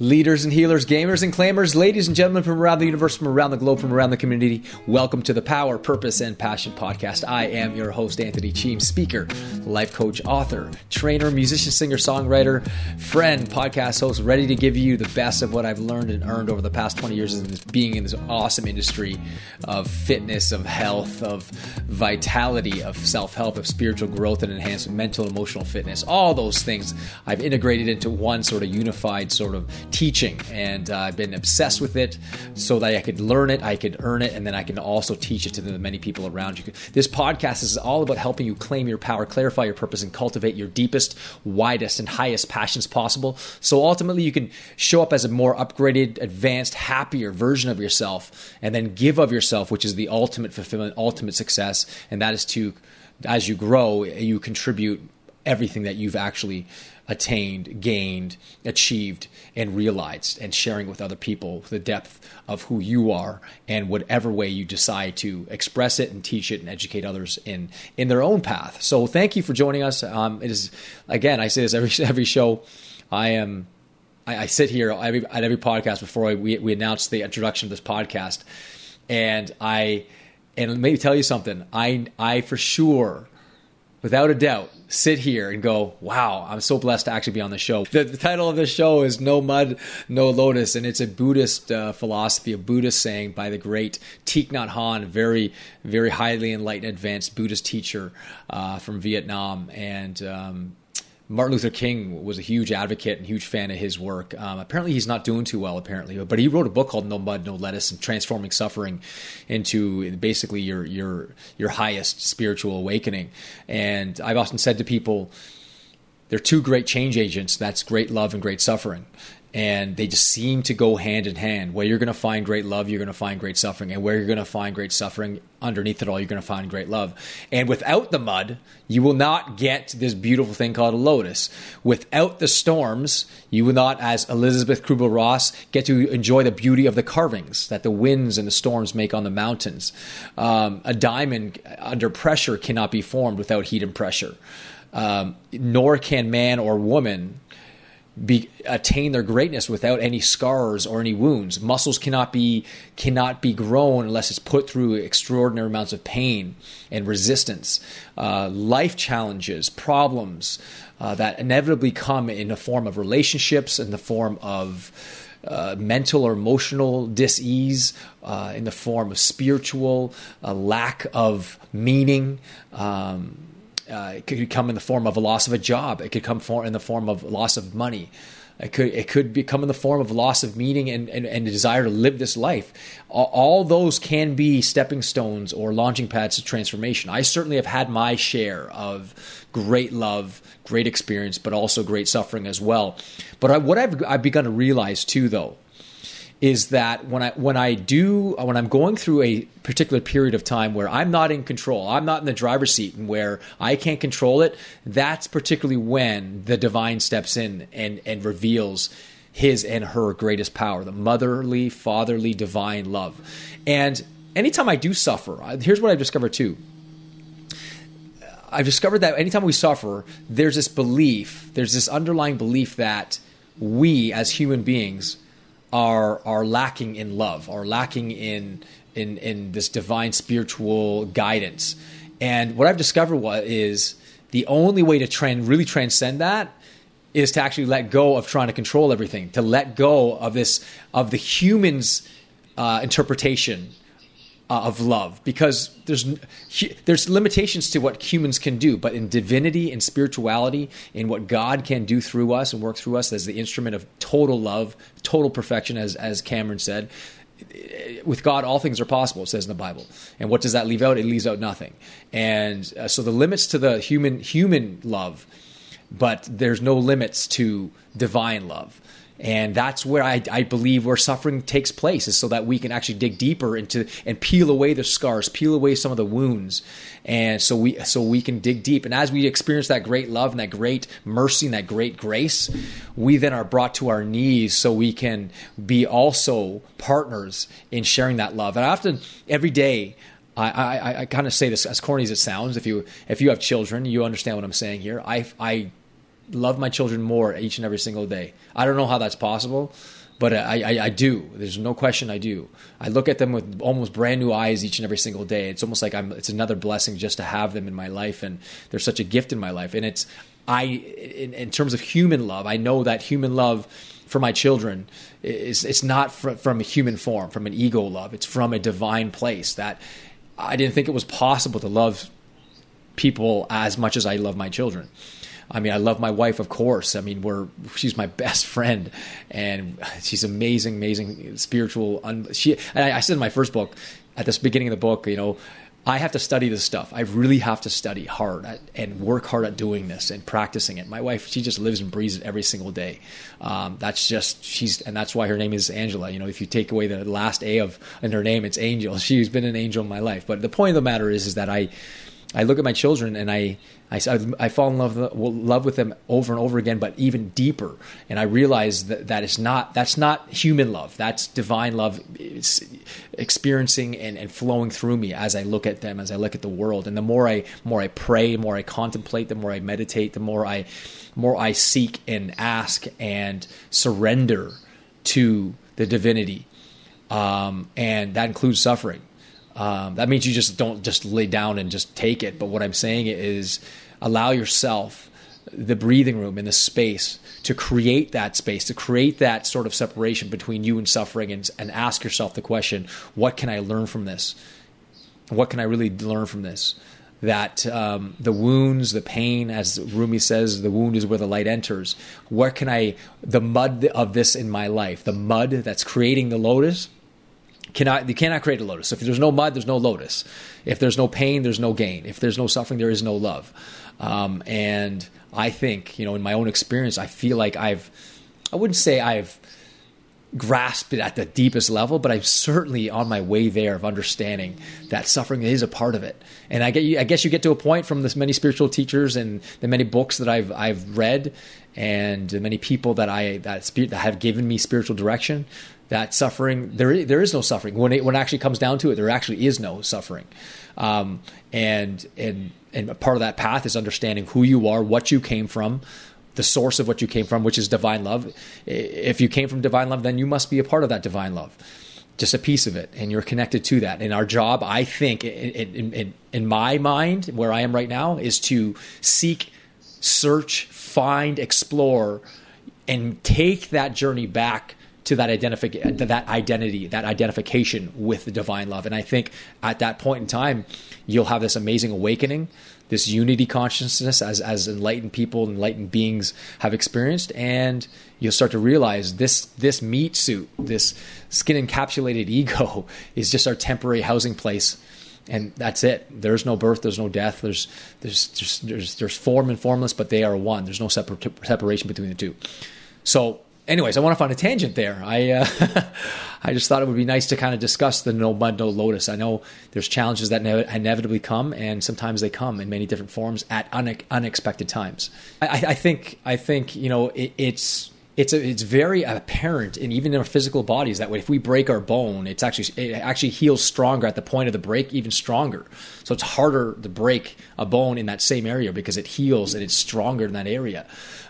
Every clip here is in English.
Leaders and healers, gamers and claimers, ladies and gentlemen from around the universe, from around the globe, from around the community, welcome to the Power, Purpose, and Passion podcast. I am your host, Anthony Cheem, speaker, life coach, author, trainer, musician, singer, songwriter, friend, podcast host, ready to give you the best of what I've learned and earned over the past 20 years of being in this awesome industry of fitness, of health, of vitality, of self help, of spiritual growth and enhancement, mental, emotional fitness, all those things I've integrated into one sort of unified sort of teaching, and uh, I've been obsessed with it so that I could learn it, I could earn it, and then I can also teach it to the many people around you. This podcast is all about helping you claim your power, clarify your purpose, and cultivate your deepest, widest, and highest passions possible. So ultimately, you can show up as a more upgraded, advanced, happier version of yourself, and then give of yourself, which is the ultimate fulfillment, ultimate success, and that is to as you grow, you contribute everything that you've actually attained, gained, achieved, and realized, and sharing with other people the depth of who you are and whatever way you decide to express it and teach it and educate others in in their own path. So, thank you for joining us. Um, it is again, I say this every every show. I am. I, sit here every, at every podcast before I, we we announce the introduction of this podcast, and I and let me tell you something. I I for sure without a doubt, sit here and go, wow, I'm so blessed to actually be on the show. The, the title of this show is No Mud, No Lotus, and it's a Buddhist uh, philosophy, a Buddhist saying by the great Thich Nhat Hanh, very, very highly enlightened, advanced Buddhist teacher uh, from Vietnam. And um, Martin Luther King was a huge advocate and huge fan of his work. Um, apparently, he's not doing too well. Apparently, but he wrote a book called "No Mud, No Lotus" and transforming suffering into basically your your your highest spiritual awakening. And I've often said to people, there are two great change agents. That's great love and great suffering and they just seem to go hand in hand. Where you're going to find great love, you're going to find great suffering, and where you're going to find great suffering, underneath it all, you're going to find great love. And without the mud, you will not get this beautiful thing called a lotus. Without the storms, you will not, as Elizabeth Kubler Ross, get to enjoy the beauty of the carvings that the winds and the storms make on the mountains. Um, a diamond under pressure cannot be formed without heat and pressure. Um, nor can man or woman be, attain their greatness without any scars or any wounds. Muscles cannot be cannot be grown unless it's put through extraordinary amounts of pain and resistance. Uh, life challenges, problems uh, that inevitably come in the form of relationships, in the form of uh, mental or emotional dis-ease, uh, in the form of spiritual lack of meaning. Um, uh, it could come in the form of a loss of a job. It could come for, in the form of loss of money. It could it could become in the form of loss of meaning and, and, and desire to live this life. All, all, those can be stepping stones or launching pads to transformation. I certainly have had my share of great love, great experience, but also great suffering as well. But I, what I've, I've begun to realize too, though, is that when I when I do when I'm going through a particular period of time where I'm not in control, I'm not in the driver's seat and where I can't control it, that's particularly when the divine steps in and and reveals his and her greatest power, the motherly, fatherly, divine love. And anytime I do suffer, here's what I've discovered too. I've discovered that anytime we suffer, there's this belief, there's this underlying belief that we as human beings are are lacking in love, are lacking in in in this divine spiritual guidance. And what I've discovered what is the only way to trend really transcend that is to actually let go of trying to control everything, to let go of this of the human's uh, interpretation uh, of love because there's there's limitations to what humans can do but in divinity and spirituality in what God can do through us and work through us as the instrument of total love total perfection as as Cameron said with God, all things are possible. It says in the Bible. And what does that leave out? It leaves out nothing. And uh, so the limits to the human human love, but there's no limits to divine love and that's where I, I, believe where suffering takes place is so that we can actually dig deeper into and peel away the scars peel away some of the wounds and so we so we can dig deep and as we experience that great love and that great mercy and that great grace we then are brought to our knees so we can be also partners in sharing that love and I often every day I, I, I kind of say this as corny as it sounds. If you if you have children, you understand what I'm saying here. I, I love my children more each and every single day. I don't know how that's possible, but I, I, I, do. There's no question I do. I look at them with almost brand new eyes each and every single day. It's almost like I'm. It's another blessing just to have them in my life, and they're such a gift in my life. And it's I, in, in terms of human love, I know that human love for my children is it's not from, from a human form, from an ego love. It's from a divine place that I didn't think it was possible to love people as much as I love my children. I mean, I love my wife, of course. I mean, we're she's my best friend, and she's amazing, amazing spiritual. Un, she, I, I said in my first book, at the beginning of the book, you know, I have to study this stuff. I really have to study hard at, and work hard at doing this and practicing it. My wife, she just lives and breathes it every single day. Um, that's just she's, and that's why her name is Angela. You know, if you take away the last A of in her name, it's Angel. She's been an angel in my life. But the point of the matter is, is that I I look at my children and I, I, I fall in love, love with them over and over again, but even deeper. And I realize that, that it's not, that's not human love. That's divine love it's experiencing and, and flowing through me as I look at them, as I look at the world. And the more I, more I pray, the more I contemplate, the more I meditate, the more I, more I seek and ask and surrender to the divinity. Um, and that includes suffering um, that means you just don't just lay down and just take it. But what I'm saying is allow yourself the breathing room and the space to create that space, to create that sort of separation between you and suffering, and, and ask yourself the question what can I learn from this? What can I really learn from this? That um, the wounds, the pain, as Rumi says, the wound is where the light enters. Where can I, the mud of this in my life, the mud that's creating the lotus, cannot you cannot create a lotus. If there's no mud, there's no lotus. If there's no pain, there's no gain. If there's no suffering, there is no love. Um, and I think you know, in my own experience, I feel like I've I wouldn't say I've grasped it at the deepest level, but I'm certainly on my way there of understanding that suffering is a part of it. And I get, I guess you get to a point from this many spiritual teachers and the many books that I've I've read and the many people that I that that have given me spiritual direction that suffering there there is no suffering when it when it actually comes down to it there actually is no suffering um, and and and part of that path is understanding who you are what you came from the source of what you came from which is divine love. If you came from divine love then you must be a part of that divine love. Just a piece of it and you're connected to that. And our job i think in, in, in, in my mind where i am right now is to seek search find explore and take that journey back to that that identity, that identification with the divine love. And I think at that point in time, you'll have this amazing awakening, this unity consciousness as as enlightened people, enlightened beings have experienced, and you'll start to realize this this meat suit, this skin encapsulated ego, is just our temporary housing place and that's it. There's no birth, there's no death. There's there's there's there's, there's form and formless, but they are one. There's no separ- separation between the two. So anyways, I want to find a tangent there. I uh, I just thought it would be nice to kind of discuss the no mud, no lotus. I know there's challenges that ne- inevitably come, and sometimes they come in many different forms at une- unexpected times. I, I, think I think you know it, it's it's a, it's very apparent, and even in our physical bodies that way. If we break our bone, it's actually it actually heals stronger at the point of the break, even stronger. So it's harder to break a bone in that same area because it heals and it's stronger in that area.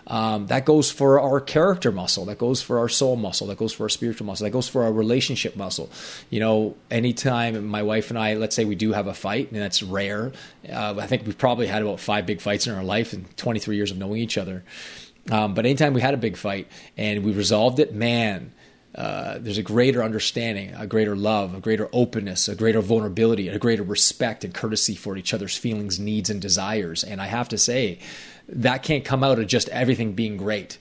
Um, that goes for our character muscle. That goes for our soul muscle. That goes for our spiritual muscle. That goes for our relationship muscle. You know, anytime my wife and I, let's say we do have a fight, and that's rare. Uh, I think we've probably had about five big fights in our life in 23 years of knowing each other. Um, but anytime we had a big fight and we resolved it, man, uh, there's a greater understanding, a greater love, a greater openness, a greater vulnerability, a greater respect and courtesy for each other's feelings, needs, and desires. And I have to say, that can't come out of just everything being great.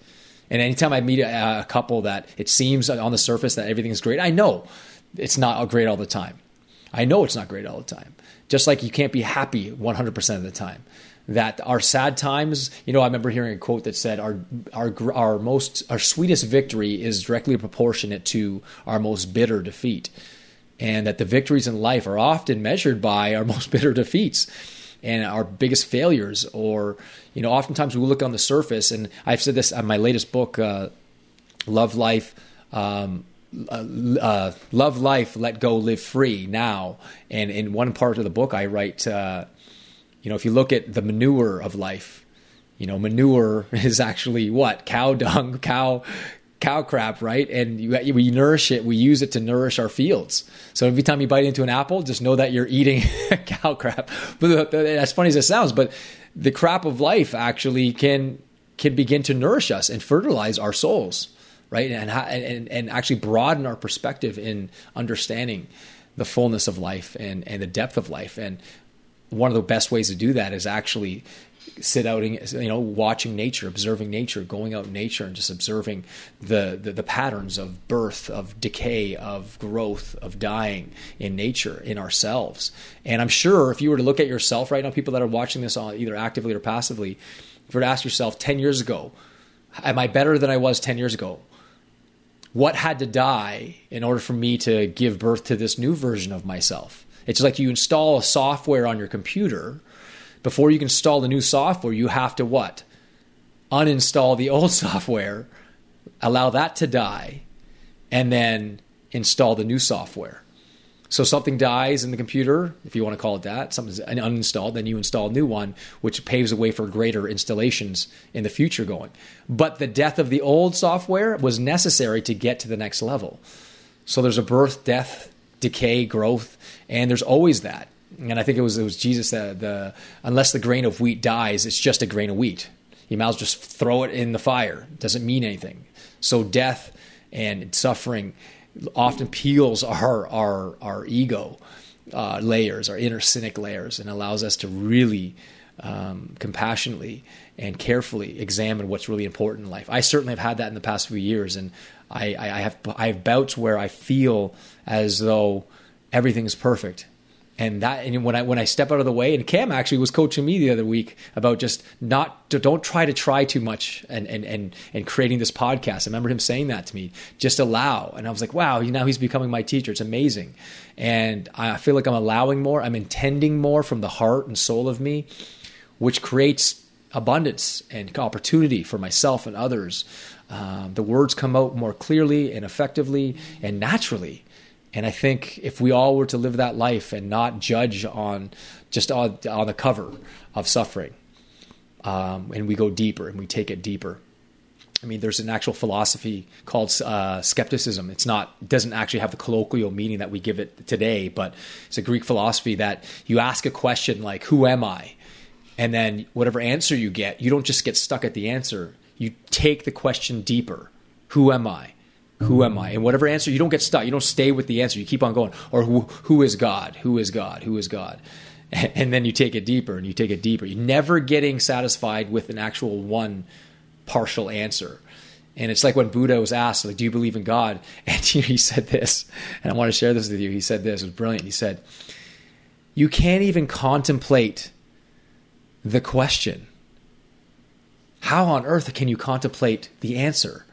And anytime I meet a, a couple that it seems on the surface that everything's great, I know it's not great all the time. I know it's not great all the time. Just like you can't be happy 100% of the time that our sad times, you know, I remember hearing a quote that said our our our most our sweetest victory is directly proportionate to our most bitter defeat. And that the victories in life are often measured by our most bitter defeats and our biggest failures or you know oftentimes we look on the surface and i've said this on my latest book uh, love life um, uh, uh, love life let go live free now and in one part of the book i write uh, you know, if you look at the manure of life, You know, manure is actually what cow dung, cow cow crap, right? And you, we nourish it. We use it to nourish our fields. So every time you bite into an apple, just know that you're eating cow crap. But as funny as it sounds, but the crap of life actually can can begin to nourish us and fertilize our souls, right? And and and actually broaden our perspective in understanding the fullness of life and and the depth of life. And one of the best ways to do that is actually sit out and you know watching nature observing nature going out in nature and just observing the, the, the patterns of birth of decay of growth of dying in nature in ourselves. And i'm sure if you were to look at yourself right now people that are watching this on either actively or passively if you were to ask yourself 10 years ago am i better than i was 10 years ago? What had to die in order for me to give birth to this new version of myself it's like you install a software on your computer before you can install the new software, you have to what? Uninstall the old software, allow that to die, and then install the new software. So something dies in the computer, if you want to call it that, something's uninstalled, then you install a new one, which paves the way for greater installations in the future going. But the death of the old software was necessary to get to the next level. So there's a birth, death, decay, growth, and there's always that and I think it was it was Jesus that the unless the grain of wheat dies, it's just a grain of wheat. You might as well just throw it in the fire. It doesn't mean anything. So death and suffering often peels our our our ego uh, layers, our inner cynic layers, and allows us to really um, compassionately and carefully examine what's really important in life. I certainly have had that in the past few years, and I, I have I have bouts where I feel as though everything is perfect and that and when I when I step out of the way and Cam actually was coaching me the other week about just not to, don't try to try too much and and and and creating this podcast. I remember him saying that to me. Just allow, and I was like, wow, now he's becoming my teacher. It's amazing, and I feel like I'm allowing more. I'm intending more from the heart and soul of me, which creates abundance and opportunity for myself and others. Um, the words come out more clearly and effectively and naturally and I think if we all were to live that life and not judge on just on, on the cover of suffering, um, and we go deeper and we take it deeper. I mean, there's an actual philosophy called uh, skepticism. It's not it doesn't actually have the colloquial meaning that we give it today, but it's a Greek philosophy that you ask a question like, "Who am I?" and then whatever answer you get, you don't just get stuck at the answer. You take the question deeper. Who am I? Who am I? And whatever answer, you don't get stuck. You don't stay with the answer. You keep on going. Or who, who is God? Who is God? Who is God? And then you take it deeper and you take it deeper. You're never getting satisfied with an actual one partial answer. And it's like when Buddha was asked, like, do you believe in God? And he said this, and I want to share this with you. He said this, it was brilliant. He said, You can't even contemplate the question. How on earth can you contemplate the answer?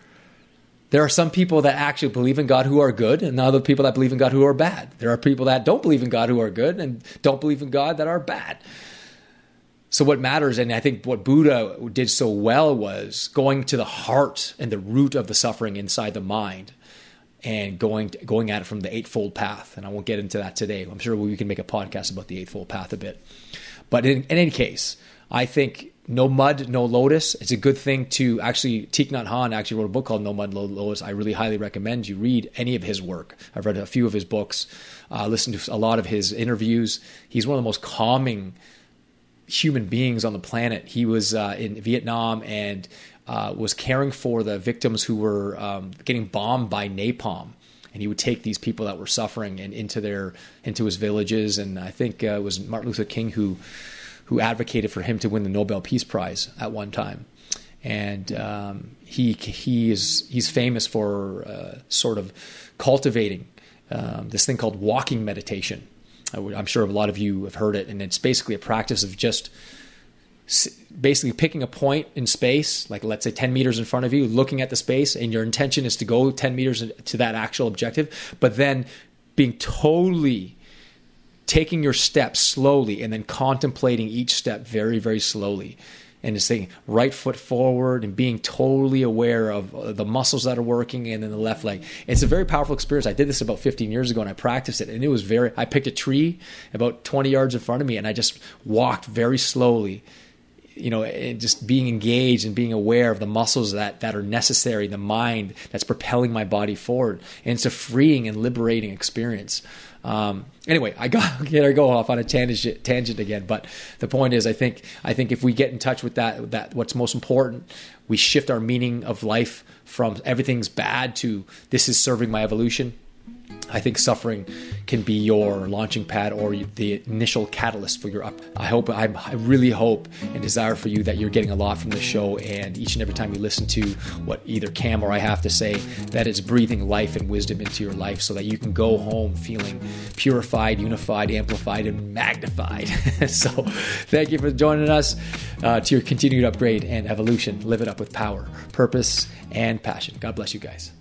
There are some people that actually believe in God who are good, and other people that believe in God who are bad. There are people that don't believe in God who are good, and don't believe in God that are bad. So, what matters, and I think what Buddha did so well was going to the heart and the root of the suffering inside the mind and going going at it from the eightfold path. And I won't get into that today. I'm sure we can make a podcast about the eightfold path a bit. But in, in any case, I think no mud, no lotus. It's a good thing to actually. Thich Nhat actually wrote a book called No Mud, No Lotus. I really highly recommend you read any of his work. I've read a few of his books, uh, listened to a lot of his interviews. He's one of the most calming human beings on the planet. He was uh, in Vietnam and uh, was caring for the victims who were um, getting bombed by napalm. And he would take these people that were suffering and into their into his villages. And I think uh, it was Martin Luther King who who advocated for him to win the Nobel Peace Prize at one time. And um, he he is he's famous for uh, sort of cultivating um, this thing called walking meditation. I'm sure a lot of you have heard it, and it's basically a practice of just basically picking a point in space, like let's say 10 meters in front of you, looking at the space, and your intention is to go 10 meters to that actual objective, but then being totally taking your steps slowly and then contemplating each step very, very slowly. And just saying right foot forward and being totally aware of uh, the muscles that are working and then the left leg. It's a very powerful experience. I did this about 15 years ago and I practiced it. And it was very, I picked a tree about 20 yards in front of me and I just walked very slowly you know, just being engaged and being aware of the muscles that, that are necessary, the mind that's propelling my body forward. And it's a freeing and liberating experience. Um, anyway, I got I go off on a tangent, tangent again, but the point is, I think I think if we get in touch with that, that what's most important, we shift our meaning of life from everything's bad to this is serving my evolution I think suffering can be your launching pad or the initial catalyst for your up. I hope, I really hope and desire for you that you're getting a lot from the show. And each and every time you listen to what either Cam or I have to say, that it's breathing life and wisdom into your life so that you can go home feeling purified, unified, amplified, and magnified. so thank you for joining us uh, to your continued upgrade and evolution. Live it up with power, purpose, and passion. God bless you guys.